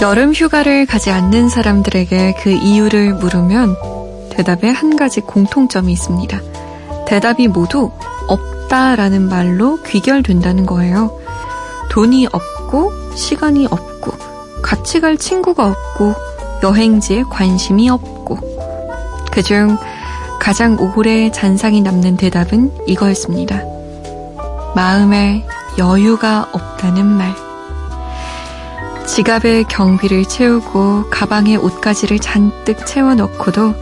여름 휴가를 가지 않는 사람들에게 그 이유를 물으면 대답에 한 가지 공통점이 있습니다. 대답이 모두 없다라는 말로 귀결된다는 거예요. 돈이 없고, 시간이 없고, 같이 갈 친구가 없고, 여행지에 관심이 없고. 그중 가장 오래 잔상이 남는 대답은 이거였습니다. 마음에 여유가 없다는 말. 지갑에 경비를 채우고 가방에 옷가지를 잔뜩 채워넣고도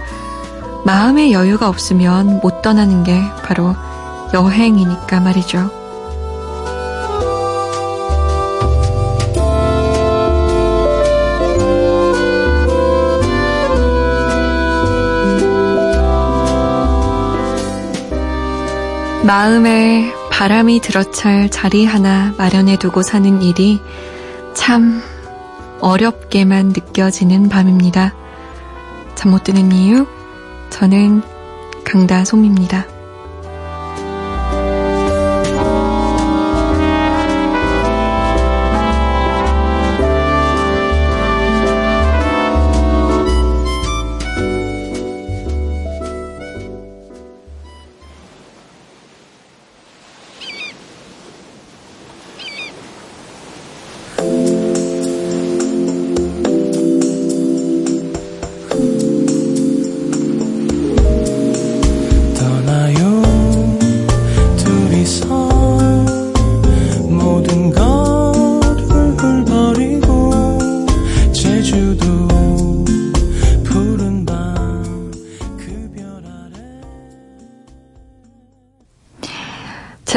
마음의 여유가 없으면 못 떠나는 게 바로 여행이니까 말이죠. 마음에 바람이 들어찰 자리 하나 마련해 두고 사는 일이 참 어렵게만 느껴지는 밤입니다. 잠 못 드는 이유? 저는 강다솜입니다.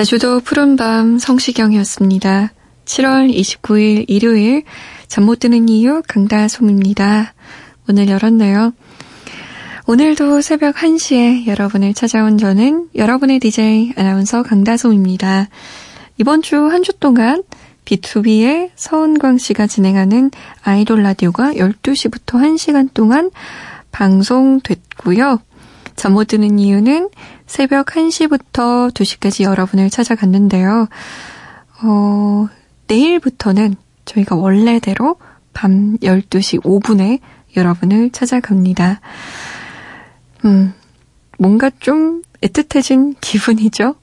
제주도 푸른밤 성시경이었습니다. 7월 29일 일요일 잠 못 드는 이유 강다솜입니다. 문을 열었네요. 오늘도 새벽 1시에 여러분을 찾아온 저는 여러분의 DJ 아나운서 강다솜입니다. 이번 주 한 주 동안 B2B의 서은광 씨가 진행하는 아이돌 라디오가 12시부터 1시간 동안 방송됐고요. 잠 못 드는 이유는 새벽 1시부터 2시까지 여러분을 찾아갔는데요. 어, 내일부터는 저희가 원래대로 밤 12시 5분에 여러분을 찾아갑니다. 음, 뭔가 좀 애틋해진 기분이죠?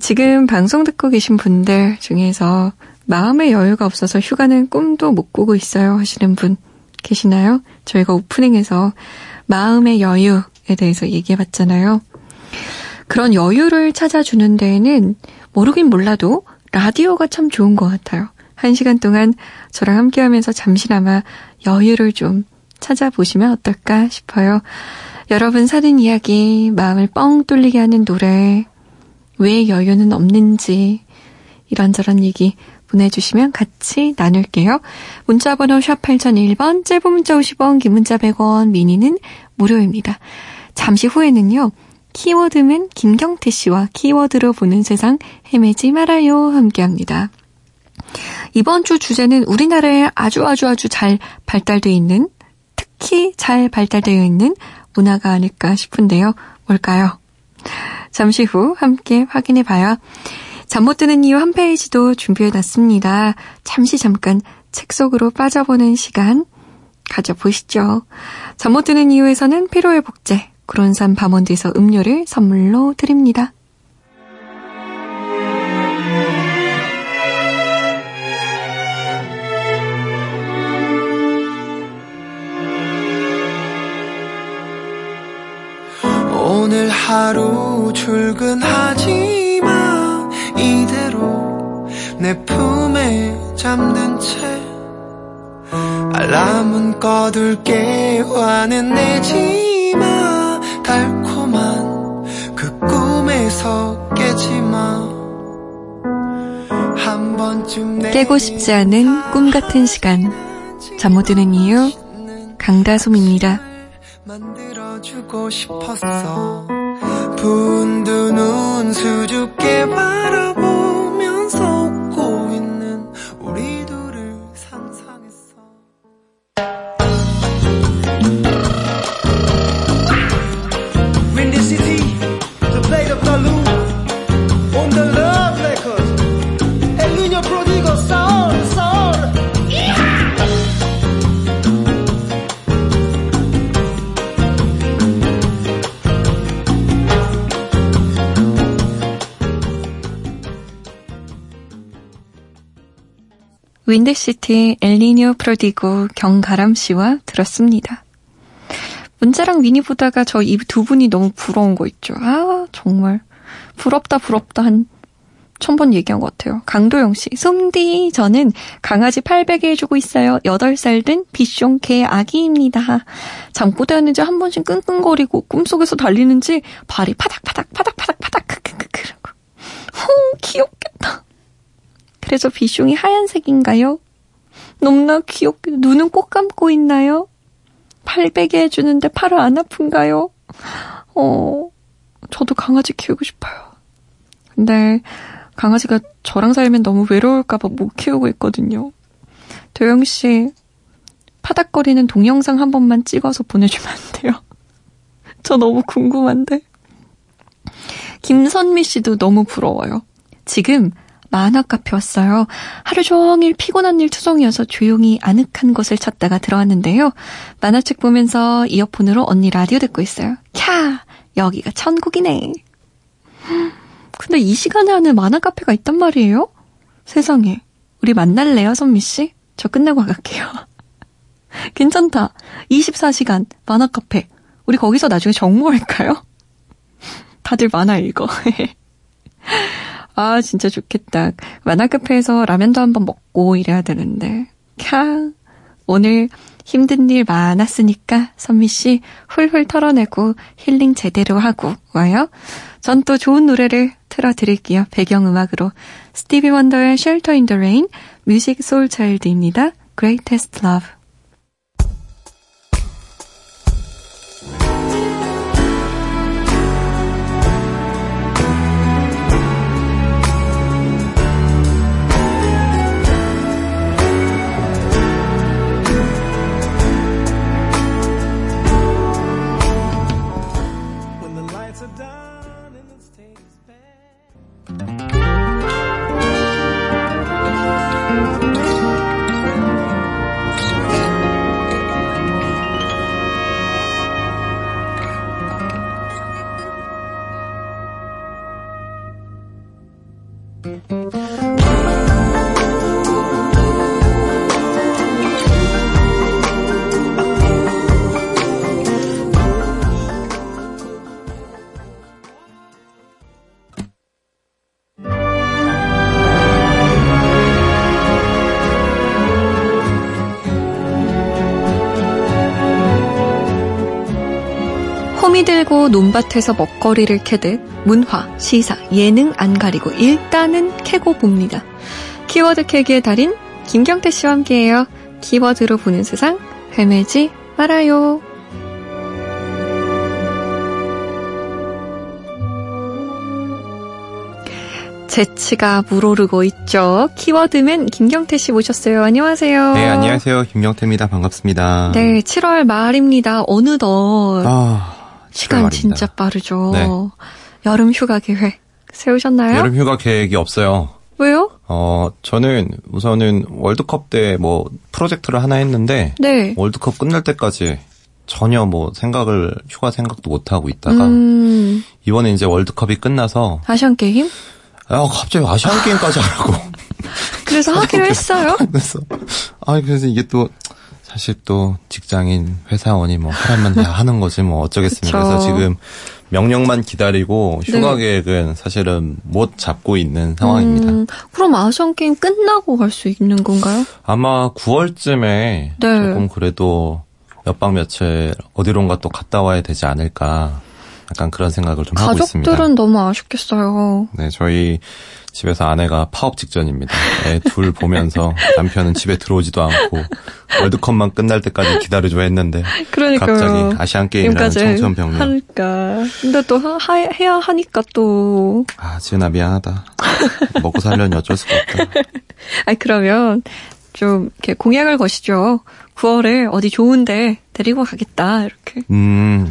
지금 방송 듣고 계신 분들 중에서 마음의 여유가 없어서 휴가는 꿈도 못 꾸고 있어요 하시는 분 계시나요? 저희가 오프닝에서 마음의 여유 에 대해서 얘기해 봤잖아요. 그런 여유를 찾아주는 데에는 모르긴 몰라도 라디오가 참 좋은 것 같아요. 한 시간 동안 저랑 함께 하면서 잠시나마 여유를 좀 찾아보시면 어떨까 싶어요. 여러분 사는 이야기, 마음을 뻥 뚫리게 하는 노래, 왜 여유는 없는지, 이런저런 얘기 보내주시면 같이 나눌게요. 문자번호 샵 8001번, 짧은 문자 50원, 긴 문자 100원, 미니는 무료입니다. 잠시 후에는요. 키워드는 김경태 씨와 키워드로 보는 세상 헤매지 말아요 함께 합니다. 이번 주 주제는 우리나라에 아주 아주 아주 잘 발달되어 있는 특히 잘 발달되어 있는 문화가 아닐까 싶은데요. 뭘까요? 잠시 후 함께 확인해 봐요. 잠 못 드는 이유 한 페이지도 준비해 놨습니다. 잠시 잠깐 책 속으로 빠져보는 시간 가져보시죠. 잠 못 드는 이유에서는 피로의 복제, 구론산 바몬드에서 음료를 선물로 드립니다. 오늘 하루 출근하지 마 이대로 내 품에 잠든 채 알람은 꺼둘게 화는 내지 마 달콤한 그 꿈에서 깨지 마. 한 번쯤 깨고 싶지 않은 꿈 같은 시간. 잠 못 드는 이유 강다솜입니다. 만들어주고 싶었어. 분두 눈 수줍게 바라보 윈드시티 엘리니오 프로디고 경가람 씨와 들었습니다. 문자랑 미니 보다가 저 이 두 분이 너무 부러운 거 있죠. 아, 정말. 부럽다, 부럽다 한 천번 얘기한 것 같아요. 강도영 씨. 솜디, 저는 강아지 800에 해주고 있어요. 8살 된 비숑 개 아기입니다. 잠꼬대 하는지 한 번씩 끙끙거리고 꿈속에서 달리는지 발이 파닥파닥, 파닥파닥, 파닥, 크크크크. 호, 귀엽겠다. 그래서 비숑이 하얀색인가요? 너무나 귀엽게 눈은 꼭 감고 있나요? 팔베개 해주는데 팔은 안 아픈가요? 어, 저도 강아지 키우고 싶어요. 근데 강아지가 저랑 살면 너무 외로울까봐 못 키우고 있거든요. 도영 씨, 파닥거리는 동영상 한 번만 찍어서 보내주면 안 돼요? 저 너무 궁금한데. 김선미 씨도 너무 부러워요. 지금 만화 카페 왔어요. 하루 종일 피곤한 일 투성이어서 조용히 아늑한 곳을 찾다가 들어왔는데요. 만화책 보면서 이어폰으로 언니 라디오 듣고 있어요. 캬! 여기가 천국이네. 근데 이 시간에 하는 만화 카페가 있단 말이에요? 세상에. 우리 만날래요, 선미씨? 저 끝나고 갈게요. 괜찮다. 24시간 만화 카페. 우리 거기서 나중에 정모할까요? 다들 만화 읽어. 아, 진짜 좋겠다. 만화 카페에서 라면도 한번 먹고 이래야 되는데. 캬. 오늘 힘든 일 많았으니까 선미 씨 훌훌 털어내고 힐링 제대로 하고 와요. 전 또 좋은 노래를 틀어드릴게요. 배경음악으로. 스티비 원더의 Shelter in the Rain, 뮤직 소울 차일드입니다. Greatest Love. 논밭에서 먹거리를 캐듯 문화, 시사, 예능 안 가리고 일단은 캐고 봅니다. 키워드 캐기의 달인 김경태 씨와 함께해요. 키워드로 보는 세상 헤매지 말아요. 재치가 물오르고 있죠. 키워드맨 김경태 씨 모셨어요. 안녕하세요. 네, 안녕하세요. 김경태입니다. 반갑습니다. 네, 7월 말입니다. 어느덧. 아, 시간. 진짜 빠르죠. 네. 여름 휴가 계획 세우셨나요? 여름 휴가 계획이 없어요. 왜요? 어, 저는 우선은 월드컵 때 뭐 프로젝트를 하나 했는데 네. 월드컵 끝날 때까지 전혀 뭐 생각을 휴가 생각도 못 하고 있다가 음, 이번에 이제 월드컵이 끝나서 아시안 게임? 아, 갑자기 아시안 게임까지 하라고. 그래서 하기로 했어요. 그래서 아, 그래서 이게 또 사실 또 직장인 회사원이 뭐 하라면 다 하는 거지 뭐 어쩌겠습니까. 그래서 지금 명령만 기다리고 휴가 네. 계획은 사실은 못 잡고 있는 상황입니다. 음, 그럼 아시안 게임 끝나고 갈 수 있는 건가요? 아마 9월쯤에 네. 조금 그래도 몇 박 며칠 어디론가 또 갔다 와야 되지 않을까 약간 그런 생각을 좀 하고 있습니다. 가족들은 너무 아쉽겠어요. 네, 저희 집에서 아내가 파업 직전입니다. 애 둘 보면서 남편은 집에 들어오지도 않고 월드컵만 끝날 때까지 기다려줘 했는데 그러니까요. 갑자기 아시안 게임이라는 지금까지 청천벽력. 하니까. 근데 또 하, 하- 해야 하니까 또. 아, 지은아 미안하다. 먹고 살려니 어쩔 수가 없다. 아니, 그러면 좀 이렇게 공약을 거시죠. 9월에 어디 좋은데 데리고 가겠다, 이렇게. 음,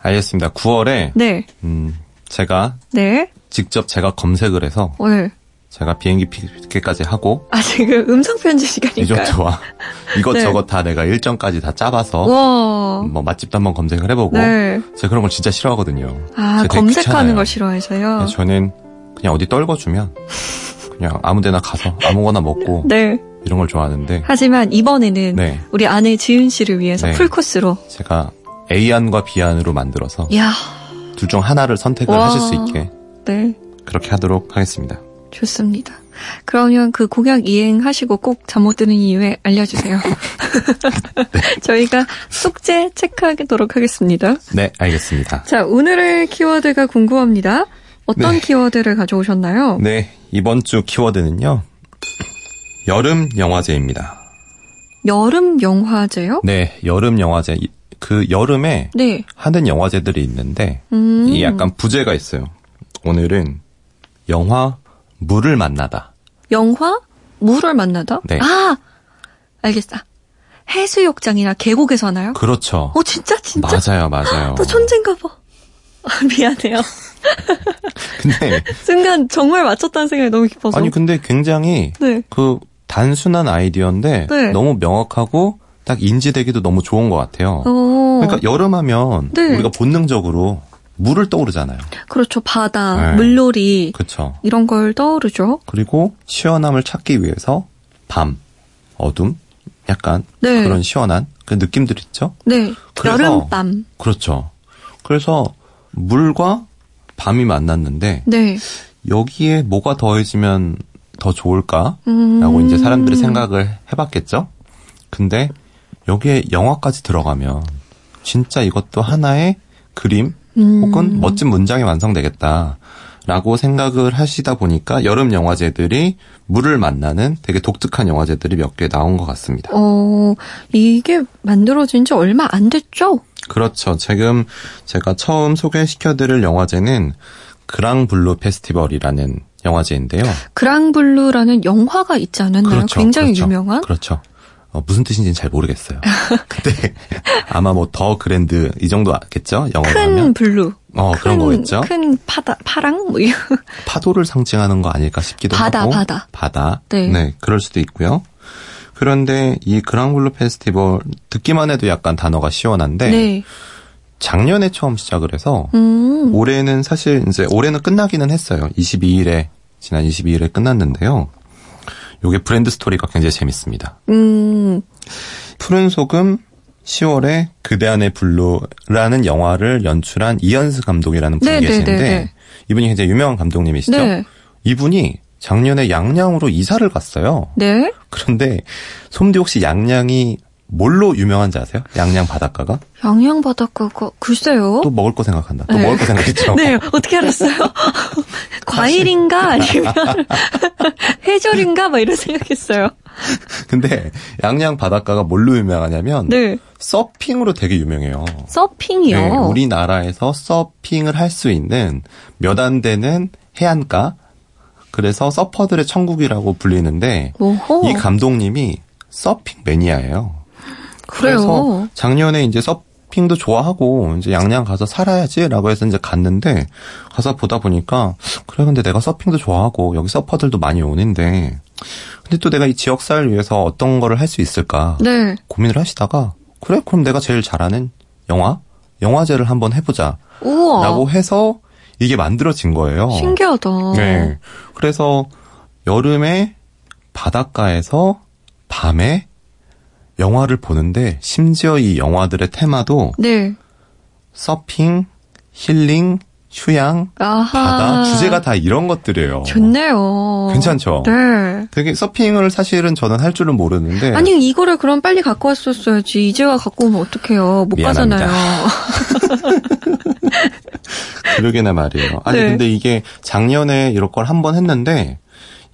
알겠습니다. 9월에 네, 음, 제가 네, 직접 제가 검색을 해서 오늘. 제가 비행기 티켓까지 하고 아, 지금 음성 편지 시간인가요? 리조트와 이것저것 네. 다 내가 일정까지 다 짜봐서 와. 뭐 맛집도 한번 검색을 해보고 네. 제가 그런 걸 진짜 싫어하거든요. 아, 검색하는. 걸 싫어해서요? 네, 저는 그냥 어디 떨궈주면 그냥 아무데나 가서 아무거나 먹고 네. 이런 걸 좋아하는데 하지만 이번에는 네. 우리 아내 지은 씨를 위해서 네. 풀 코스로. 제가 A안과 B안으로 만들어서 야둘중 하나를 선택을 와. 하실 수 있게 네. 그렇게 하도록 하겠습니다. 좋습니다. 그러면 그 공약 이행하시고 꼭 잠 못 드는 이유에 알려주세요. 저희가 숙제 체크하도록 하겠습니다. 네, 알겠습니다. 자, 오늘의 키워드가 궁금합니다. 어떤 네. 키워드를 가져오셨나요? 네, 이번 주 키워드는요. 여름 영화제입니다. 여름 영화제요? 네, 여름 영화제. 이- 그 여름에 네. 하는 영화제들이 있는데 음. 이 약간 부제가 있어요. 오늘은 영화 물을 만나다. 영화? 물을 만나다? 네. 아! 알겠어. 해수욕장이나 계곡에서 하나요? 그렇죠. 어, 진짜? 진짜? 맞아요, 맞아요. 너 천재인가 봐. 아, 미안해요. 근데 순간 정말 맞췄다는 생각이 너무 깊어서. 아니 근데 굉장히 네. 그 단순한 아이디어인데 네. 너무 명확하고 딱 인지되기도 너무 좋은 것 같아요. 어. 그러니까 여름하면 네. 우리가 본능적으로 물을 떠오르잖아요. 그렇죠. 바다, 네. 물놀이, 그렇죠. 이런 걸 떠오르죠. 그리고 시원함을 찾기 위해서 밤, 어둠, 약간 네. 그런 시원한 그 느낌들 있죠. 네. 그래서- 여름밤. 그렇죠. 그래서 물과 밤이 만났는데 네. 여기에 뭐가 더해지면 더 좋을까라고 음. 이제 사람들이 생각을 해봤겠죠. 근데 여기에 영화까지 들어가면 진짜 이것도 하나의 그림 음. 혹은 멋진 문장이 완성되겠다 라고 생각을 하시다 보니까 여름 영화제들이 물을 만나는 되게 독특한 영화제들이 몇 개 나온 것 같습니다. 어, 이게 만들어진 지 얼마 안 됐죠? 그렇죠. 지금 제가 처음 소개시켜드릴 영화제는 그랑블루 페스티벌이라는 영화제인데요. 그랑블루라는 영화가 있지 않았나요? 그렇죠. 굉장히 그렇죠. 유명한? 그렇죠. 어, 무슨 뜻인지는 잘 모르겠어요. 근데 아마 뭐 the grand 이 정도 겠죠 영어로 큰 하면. blue. 어 큰, 그런 거겠죠. 큰 바다, 파랑? 뭐, 이런. 바다를 상징하는 거 아닐까 싶기도 바다, 하고. 바다. 바다. 네. 그럴 수도 있고요. 그런데 이 그랑블루 페스티벌 듣기만 해도 약간 단어가 시원한데 네. 작년에 처음 시작을 해서 음. 올해는 사실 이제 올해는 끝나기는 했어요. 22일에 지난 22일에 끝났는데요. 요게 브랜드 스토리가 굉장히 재밌습니다. 음. 푸른 소금 10월에 그대 안의 블루라는 영화를 연출한 이현승 감독이라는 분이 네, 네, 계신데 네, 네. 이분이 굉장히 유명한 감독님이시죠. 네. 이분이 작년에 양양으로 이사를 갔어요. 네. 그런데 솜디 혹시 양양이 뭘로 유명한지 아세요? 양양 바닷가가? 양양 바닷가가, 글쎄요. 또 먹을 거 생각한다. 또 네. 먹을 거 생각했죠. 네, 어떻게 알았어요? 과일인가? 아니면 해절인가? 막 이런 생각했어요. 근데 양양 바닷가가 뭘로 유명하냐면 네. 서핑으로 되게 유명해요. 서핑이요. 네, 우리나라에서 서핑을 할 수 있는 몇 안 되는 해안가. 그래서 서퍼들의 천국이라고 불리는데 오호. 이 감독님이 서핑 매니아예요. 그래요. 그래서 작년에 이제 서핑도 좋아하고 이제 양양 가서 살아야지라고 해서 이제 갔는데 가서 보다 보니까 그래 근데 내가 서핑도 좋아하고 여기 서퍼들도 많이 오는데 근데 또 내가 이 지역사회를 위해서 어떤 거를 할 수 있을까 네. 고민을 하시다가 그래 그럼 내가 제일 잘하는 영화 영화제를 한번 해보자 우와. 라고 해서 이게 만들어진 거예요. 신기하다. 네. 그래서 여름에 바닷가에서 밤에 영화를 보는데 심지어 이 영화들의 테마도 네. 서핑, 힐링, 휴양, 아하. 바다 주제가 다 이런 것들이에요. 좋네요. 괜찮죠? 네. 되게 서핑을 사실은 저는 할 줄은 모르는데 아니 이거를 그럼 빨리 갖고 왔었어야지. 이제와 갖고 오면 어떡해요. 못 미안합니다. 가잖아요. 그러게나 말이에요. 아니 네. 근데 이게 작년에 이런 걸 한 번 했는데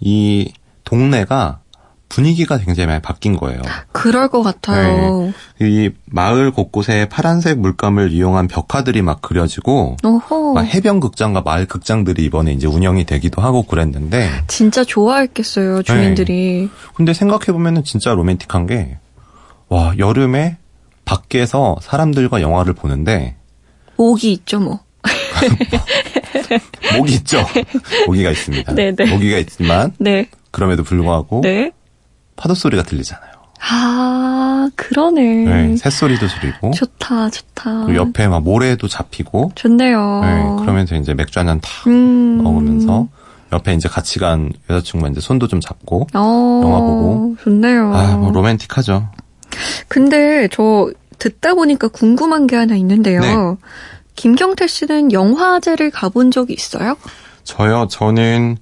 이 동네가 분위기가 굉장히 많이 바뀐 거예요. 그럴 것 같아요. 이 마을 곳곳에 파란색 물감을 이용한 벽화들이 막 그려지고 오호. 막 해변 극장과 마을 극장들이 이번에 이제 운영이 되기도 하고 그랬는데 진짜 좋아했겠어요, 주민들이. 근데 생각해 보면은 진짜 로맨틱한 게 와, 여름에 밖에서 사람들과 영화를 보는데 목이 있죠, 뭐. 모기 있죠. 모기가 있습니다. 네네. 모기가 있지만 네. 그럼에도 불구하고 네. 파도 소리가 들리잖아요. 아, 그러네. 네, 새소리도 들리고 좋다, 좋다. 그리고 옆에 막 모래도 잡히고 좋네요. 네, 그러면서 이제 맥주 한 잔탁 음. 먹으면서 옆에 이제 같이 간 여자친구가 이제 손도 좀 잡고 어, 영화 보고. 좋네요. 아, 뭐 로맨틱하죠. 근데 저 듣다 보니까 궁금한 게 하나 있는데요. 네. 김경태 씨는 영화제를 가본 적이 있어요? 저요, 저는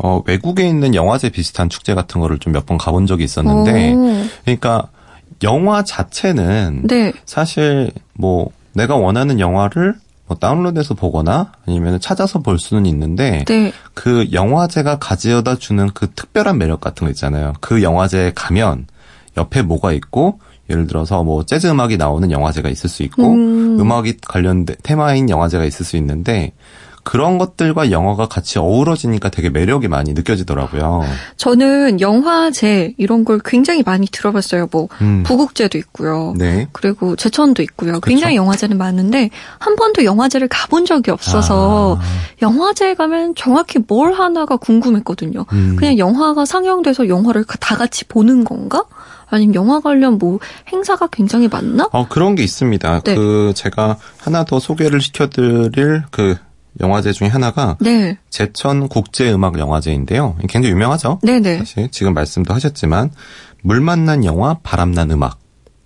어, 외국에 있는 영화제 비슷한 축제 같은 거를 좀 몇 번 가본 적이 있었는데, 오, 그러니까 영화 자체는 네. 사실 뭐 내가 원하는 영화를 뭐 다운로드해서 보거나 아니면 찾아서 볼 수는 있는데 네. 그 영화제가 가져다 주는 그 특별한 매력 같은 거 있잖아요. 그 영화제에 가면 옆에 뭐가 있고 예를 들어서 뭐 재즈 음악이 나오는 영화제가 있을 수 있고 음. 음. 악이 관련된 테마인 영화제가 있을 수 있는데 그런 것들과 영화가 같이 어우러지니까 되게 매력이 많이 느껴지더라고요. 저는 영화제 이런 걸 굉장히 많이 들어봤어요. 뭐 음. 부국제도 있고요. 네. 그리고 제천도 있고요. 굉장히 영화제는 많은데 한 번도 영화제를 가본 적이 없어서 아, 영화제에 가면 정확히 뭘 하나가 궁금했거든요. 음. 그냥 영화가 상영돼서 영화를 다 같이 보는 건가? 아니면 영화 관련 뭐 행사가 굉장히 많나? 어, 그런 게 있습니다. 네. 그, 제가 하나 더 소개를 시켜드릴 그 영화제 중에 하나가 네. 제천 국제 음악 영화제인데요. 굉장히 유명하죠? 네네. 사실 지금 말씀도 하셨지만, 물 만난 영화, 바람난 음악.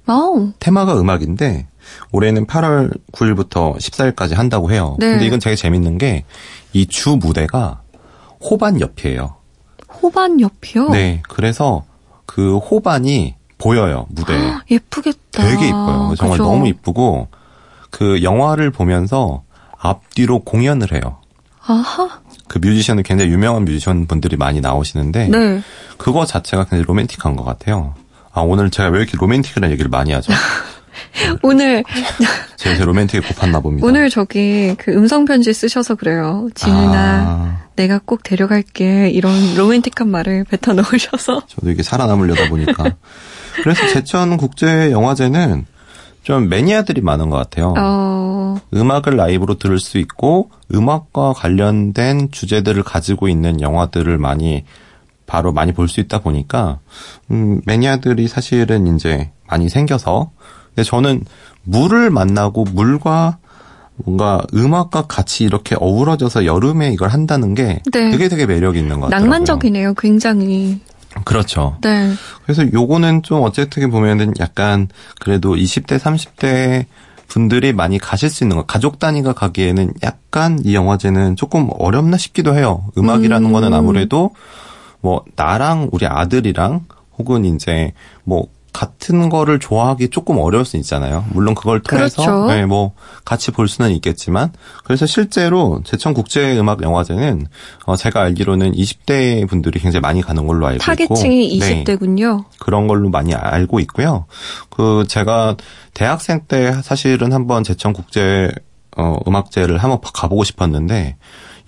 아우. 테마가 음악인데, 올해는 8월 9일부터 14일까지 한다고 해요. 네. 근데 이건 되게 재밌는 게, 이 주 무대가 호반 옆이에요. 호반 옆이요? 네. 그래서 그 호반이 보여요, 무대에. 아, 예쁘겠다. 되게 이뻐요. 정말 그죠? 너무 이쁘고 그 영화를 보면서 앞뒤로 공연을 해요. 아하. 그 뮤지션은 굉장히 유명한 뮤지션 분들이 많이 나오시는데 네. 그거 자체가 굉장히 로맨틱한 것 같아요. 아 오늘 제가 왜 이렇게 로맨틱이라는 얘기를 많이 하죠? 오늘 제가 제 로맨틱에 고팠나 봅니다. 오늘 저기 그 음성 편지 쓰셔서 그래요. 진은아, 아, 내가 꼭 데려갈게. 이런 로맨틱한 말을 뱉어 넣으셔서. 저도 이게 살아남으려다 보니까 그래서 제천 국제 영화제는 좀 매니아들이 많은 것 같아요. 어, 음악을 라이브로 들을 수 있고 음악과 관련된 주제들을 가지고 있는 영화들을 많이 바로 많이 볼 수 있다 보니까 음, 매니아들이 사실은 이제 많이 생겨서 근데 저는 물을 만나고 물과 뭔가 음악과 같이 이렇게 어우러져서 여름에 이걸 한다는 게 네. 그게 되게 매력 있는 것 같아요. 낭만적이네요. 굉장히. 그렇죠. 네. 그래서 요거는 좀 어쨌든 보면은 약간 그래도 20대, 30대 분들이 많이 가실 수 있는 거. 가족 단위가 가기에는 약간 이 영화제는 조금 어렵나 싶기도 해요. 음악이라는 음. 거는 아무래도 뭐 나랑 우리 아들이랑 혹은 이제 뭐 같은 거를 좋아하기 조금 어려울 수 있잖아요. 물론 그걸 통해서 그렇죠. 네, 뭐 같이 볼 수는 있겠지만 그래서 실제로 제천 국제 음악 영화제는 어 제가 알기로는 20대 분들이 굉장히 많이 가는 걸로 알고 있고 타겟층이 네. 20대군요. 그런 걸로 많이 알고 있고요. 그 제가 대학생 때 사실은 한번 제천 국제 어 음악제를 한번 가보고 싶었는데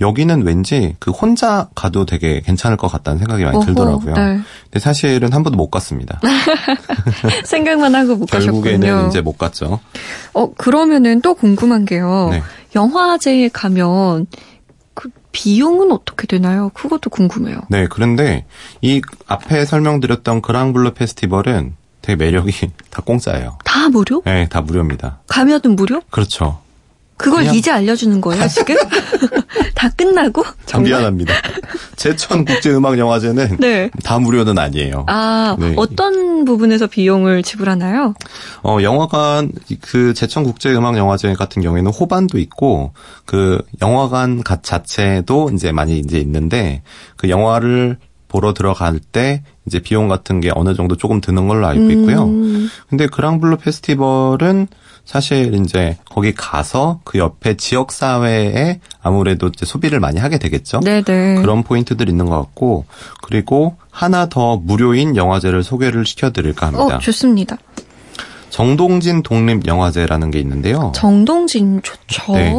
여기는 왠지 그 혼자 가도 되게 괜찮을 것 같다는 생각이 많이 어허, 들더라고요. 네. 근데 사실은 한 번도 못 갔습니다. 생각만 하고 못 결국에는 가셨군요. 이제 못 갔죠. 어, 그러면은 또 궁금한 게요. 네. 영화제에 가면 그 비용은 어떻게 되나요? 그것도 궁금해요. 네, 그런데 이 앞에 설명드렸던 그랑블루 페스티벌은 되게 매력이 다 공짜예요. 다 무료? 네, 다 무료입니다. 가면은 무료? 그렇죠. 그걸 그냥- 이제 알려주는 거예요, 지금? 다 끝나고? 참? 미안합니다. 제천 국제음악영화제는 네. 다 무료는 아니에요. 아, 네. 어떤 부분에서 비용을 지불하나요? 어, 영화관, 그 제천 국제음악영화제 같은 경우에는 호반도 있고, 그 영화관 가- 자체도 이제 많이 이제 있는데, 그 영화를 보러 들어갈 때 이제 비용 같은 게 어느 정도 조금 드는 걸로 알고 있고요. 음, 근데 그랑블루 페스티벌은 사실 이제 거기 가서 그 옆에 지역 사회에 아무래도 이제 소비를 많이 하게 되겠죠. 네네. 그런 포인트들이 있는 것 같고 그리고 하나 더 무료인 영화제를 소개를 시켜드릴까 합니다. 어, 좋습니다. 정동진 독립영화제라는 게 있는데요. 정동진 좋죠. 네.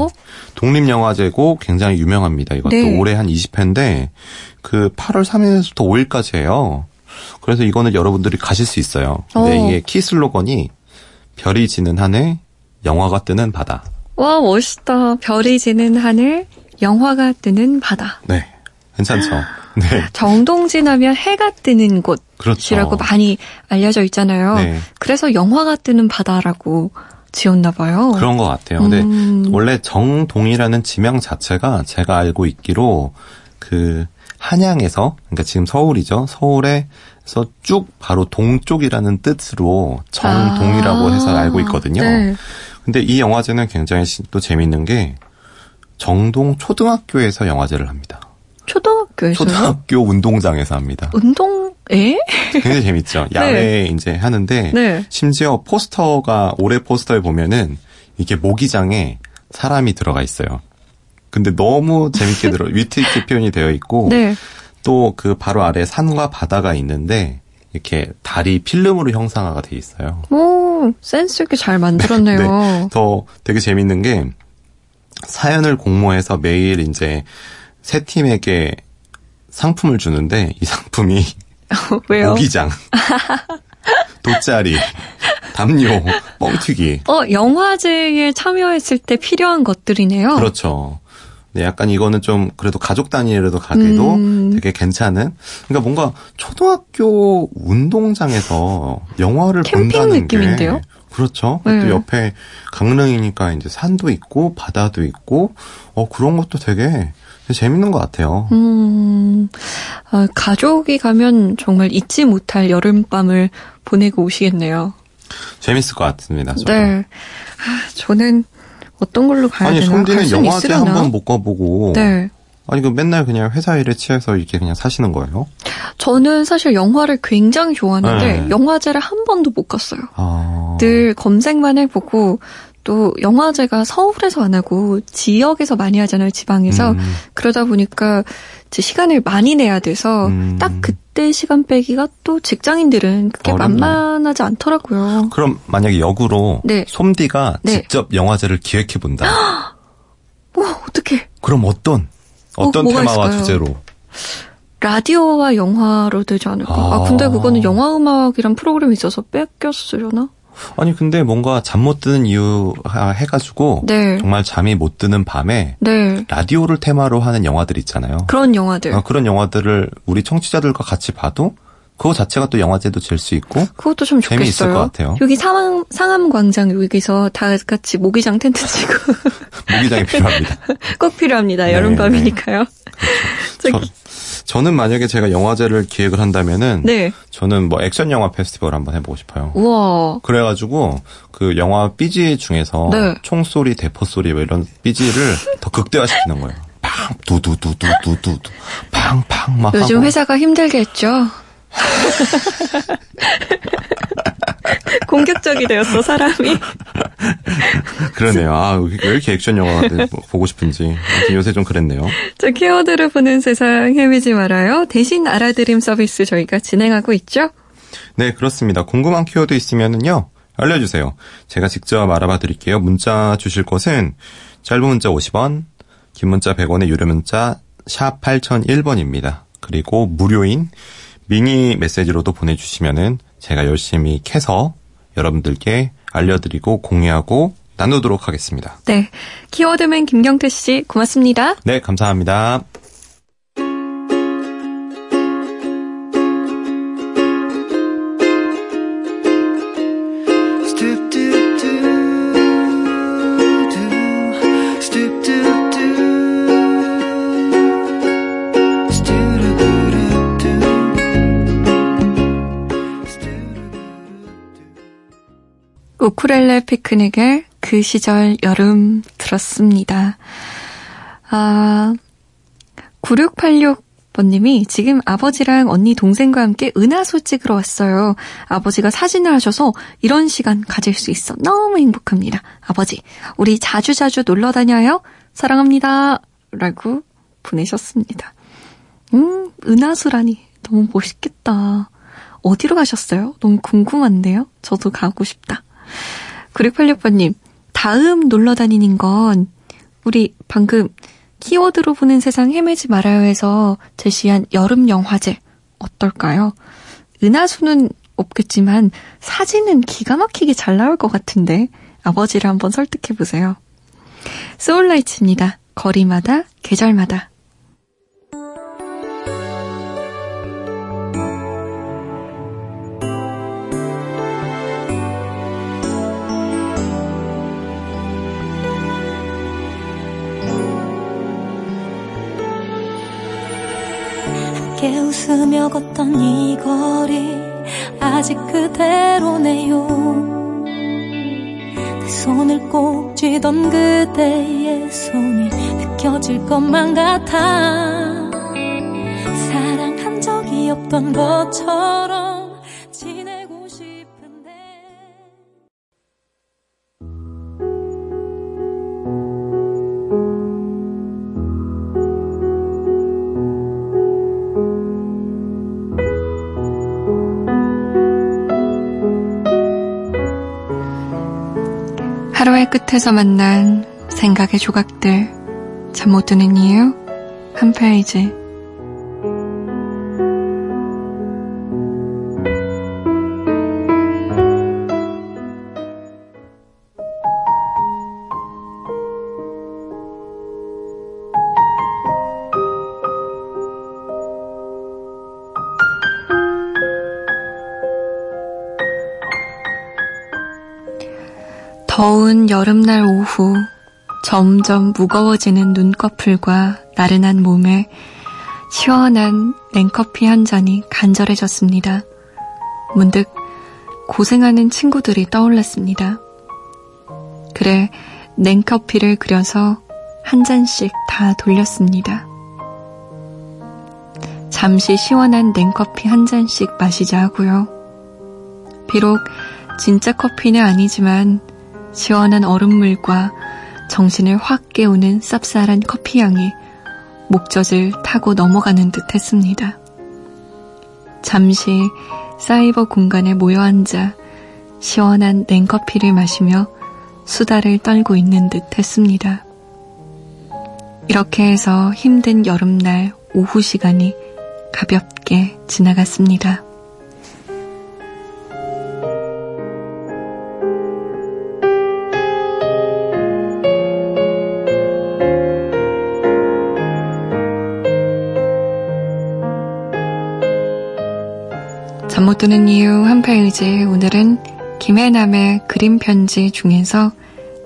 독립영화제고 굉장히 유명합니다. 이것도 네. 올해 한 20회인데 그 8월 3일에서부터 5일까지 예요. 그래서 이거는 여러분들이 가실 수 있어요. 근데 어. 이게 키 슬로건이 별이 지는 하늘, 영화가 뜨는 바다. 와, 멋있다. 별이 지는 하늘, 영화가 뜨는 바다. 네. 괜찮죠? 네. 정동진 하면 해가 뜨는 그렇죠. 곳이라고 많이 알려져 있잖아요. 네. 그래서 영화가 뜨는 바다라고 지었나 봐요. 그런 것 같아요. 근데 음. 원래 정동이라는 지명 자체가 제가 알고 있기로 그 한양에서 그러니까 지금 서울이죠. 서울에 서 쭉 바로 동쪽이라는 뜻으로 정동이라고 아, 해서 알고 있거든요. 네. 근데 이 영화제는 굉장히 시- 또 재밌는 게 정동 초등학교에서 영화제를 합니다. 초등학교에서요? 초등학교 운동장에서 합니다. 운동 에? 굉장히 재밌죠. 야외에 이제 하는데 네. 심지어 포스터가 올해 포스터에 보면은 이게 모기장에 사람이 들어가 있어요. 근데 너무 재밌게 들어 위트 있게 표현이 되어 있고 네. 또 그 바로 아래 산과 바다가 있는데 이렇게 달이 필름으로 형상화가 돼 있어요. 오, 센스 있게 잘 만들었네요. 더 되게 재밌는 게 사연을 공모해서 매일 이제 세 팀에게 상품을 주는데 이 상품이 왜요? 모기장, 돗자리, 담요, 뻥튀기. 어, 영화제에 참여했을 때 필요한 것들이네요. 그렇죠. 네, 약간 이거는 좀 그래도 가족 단위로도 가기도 음. 되게 괜찮은. 그러니까 뭔가 초등학교 운동장에서 영화를 본다는 느낌인데요? 게 그렇죠. 네. 또 옆에 강릉이니까 이제 산도 있고 바다도 있고 어 그런 것도 되게 재밌는 것 같아요. 음, 아, 가족이 가면 정말 잊지 못할 여름밤을 보내고 오시겠네요. 재밌을 것 같습니다. 저도. 네. 아, 저는 어떤 걸로 가야 아니 되나? 갈 손디는 수는 영화제? 한 번 못 가보고 네. 아니 그 맨날 그냥 회사 일에 취해서 이렇게 그냥 사시는 거예요? 저는 사실 영화를 굉장히 좋아하는데 네. 영화제를 한 번도 못 갔어요. 아. 늘 검색만 해보고 또 영화제가 서울에서 안 하고 지역에서 많이 하잖아요, 지방에서. 음, 그러다 보니까 시간을 많이 내야 돼서 음. 딱 그때 시간 빼기가 또 직장인들은 그게 어렵네. 만만하지 않더라고요. 그럼 만약에 역으로 네. 솜디가 네. 직접 영화제를 기획해 본다. 와, 어떡해. 그럼 어떤 어떤 어, 테마와 있을까요? 주제로? 라디오와 영화로 되지 않을까? 아, 아. 근데 그거는 영화 음악이란 프로그램이 있어서 뺏겼으려나? 아니 근데 뭔가 잠 못 드는 이유 하- 해가지고 네. 정말 잠이 못 드는 밤에 네. 라디오를 테마로 하는 영화들 있잖아요. 그런 영화들. 아, 그런 영화들을 우리 청취자들과 같이 봐도 그거 자체가 또 영화제도 질수 있고 그것도 참 좋겠어요. 재미있을 것 같아요. 여기 상암, 상암 광장 여기서 다 같이 모기장 텐트 치고 모기장이 필요합니다. 꼭 필요합니다. 네, 여름 밤이니까요. 저, 저기, 저는 만약에 제가 영화제를 기획을 한다면은 네. 저는 뭐 액션 영화 페스티벌 한번 해보고 싶어요. 우와. 그래가지고 그 영화 삐지 중에서 네. 총소리, 대포소리 뭐 이런 삐지를 더 극대화시키는 거예요. 팡 두두두두두두두 팡팡 막 요즘 하고. 회사가 힘들게 했죠. 공격적이 되었어, 사람이. 그러네요. 아, 왜 이렇게 액션 영화를 보고 싶은지. 요새 좀 그랬네요. 자, 키워드를 보는 세상 헤매지 말아요. 대신 알아드림 서비스 저희가 진행하고 있죠. 네, 그렇습니다. 궁금한 키워드 있으면은요, 알려주세요. 제가 직접 알아봐 드릴게요. 문자 주실 곳은 짧은 문자 50원, 긴 문자 100원의 유료 문자 샵 8001번입니다. 그리고 무료인 미니 메시지로도 보내주시면은 제가 열심히 캐서 여러분들께 알려드리고 공유하고 나누도록 하겠습니다. 네. 키워드맨 김경태 씨, 고맙습니다. 네, 감사합니다. 우쿨렐레 피크닉의 그 시절 여름 들었습니다. 아, 9686번님이 지금 아버지랑 언니 동생과 함께 은하수 찍으러 왔어요. 아버지가 사진을 하셔서 이런 시간 가질 수 있어 너무 행복합니다. 아버지, 우리 자주자주 놀러 다녀요? 사랑합니다. 라고 보내셨습니다. 음, 은하수라니. 너무 멋있겠다. 어디로 가셨어요? 너무 궁금한데요? 저도 가고 싶다. 9686번님, 다음 놀러 다니는 건 우리 방금 키워드로 보는 세상 헤매지 말아요 해서 제시한 여름 영화제 어떨까요? 은하수는 없겠지만 사진은 기가 막히게 잘 나올 것 같은데 아버지를 한번 설득해 보세요. 소울라이츠입니다. 거리마다 계절마다 걷던 이 거리 아직 그대로네요. 내 손을 꼭 쥐던 그대의 손이 느껴질 것만 같아. 사랑한 적이 없던 것처럼 하루의 끝에서 만난 생각의 조각들. 잠 못 드는 이유? 한 페이지 여름날 오후 점점 무거워지는 눈꺼풀과 나른한 몸에 시원한 냉커피 한 잔이 간절해졌습니다. 문득 고생하는 친구들이 떠올랐습니다. 그래, 냉커피를 그려서 한 잔씩 다 돌렸습니다. 잠시 시원한 냉커피 한 잔씩 마시자 하고요. 비록 진짜 커피는 아니지만 시원한 얼음물과 정신을 확 깨우는 쌉쌀한 커피향이 목젖을 타고 넘어가는 듯 했습니다. 잠시 사이버 공간에 모여 앉아 시원한 냉커피를 마시며 수다를 떨고 있는 듯 했습니다. 이렇게 해서 힘든 여름날 오후 시간이 가볍게 지나갔습니다. 드는 이유 한 페이지 오늘은 김해남의 그림 편지 중에서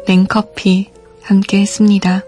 냉커피 함께 했습니다.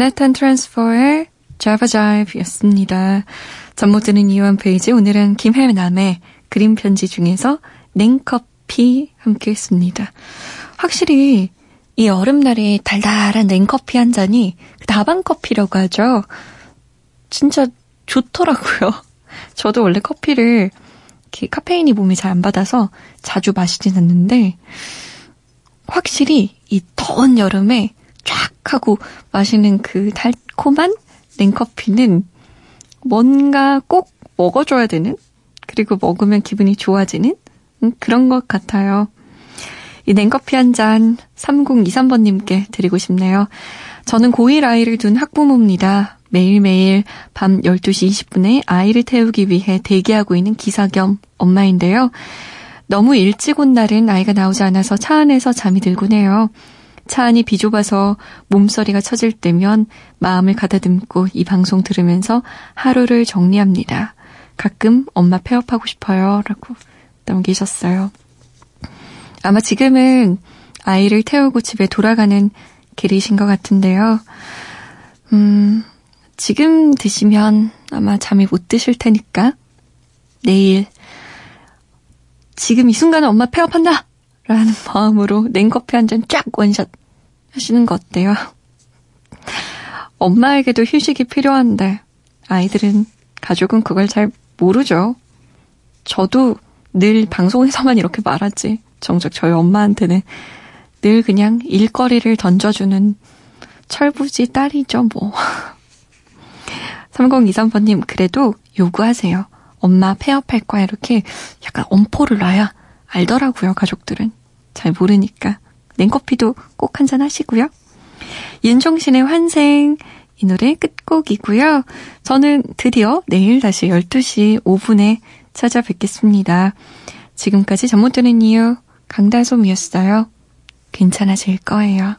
맨하탄 트랜스퍼의 Java Jive였습니다. 잠 못 드는 이유 한 페이지 오늘은 김혜남의 그림 편지 중에서 냉커피 함께 했습니다. 확실히 이 여름날에 달달한 냉커피 한 잔이 다방커피라고 하죠. 진짜 좋더라고요. 저도 원래 커피를 카페인이 몸에 잘 안 받아서 자주 마시진 않는데 확실히 이 더운 여름에 쫙 하고 마시는 그 달콤한 냉커피는 뭔가 꼭 먹어줘야 되는 그리고 먹으면 기분이 좋아지는 음, 그런 것 같아요. 이 냉커피 한 잔 3023번님께 드리고 싶네요. 저는 고1 아이를 둔 학부모입니다. 매일매일 밤 12시 20분에 아이를 태우기 위해 대기하고 있는 기사 겸 엄마인데요. 너무 일찍 온 날은 아이가 나오지 않아서 차 안에서 잠이 들곤 해요. 차 안이 비좁아서 몸서리가 처질 때면 마음을 가다듬고 이 방송 들으면서 하루를 정리합니다. 가끔 엄마 폐업하고 싶어요. 라고 남기셨어요. 아마 지금은 아이를 태우고 집에 돌아가는 길이신 것 같은데요. 음, 지금 드시면 아마 잠이 못 드실 테니까 내일 지금 이 순간은 엄마 폐업한다! 라는 마음으로 냉커피 한 잔 쫙 원샷 하시는 거 어때요? 엄마에게도 휴식이 필요한데 아이들은 가족은 그걸 잘 모르죠. 저도 늘 방송에서만 이렇게 말하지. 정작 저희 엄마한테는 늘 그냥 일거리를 던져주는 철부지 딸이죠, 뭐. 3023번님, 그래도 요구하세요. 엄마 폐업할 거야. 이렇게 약간 엄포를 놔야 알더라고요, 가족들은. 잘 모르니까. 냉커피도 꼭 한 잔 하시고요. 윤종신의 환생. 이 노래 끝곡이고요. 저는 드디어 내일 다시 12시 5분에 찾아뵙겠습니다. 지금까지 잠 못 드는 이유 강다솜이었어요. 괜찮아질 거예요.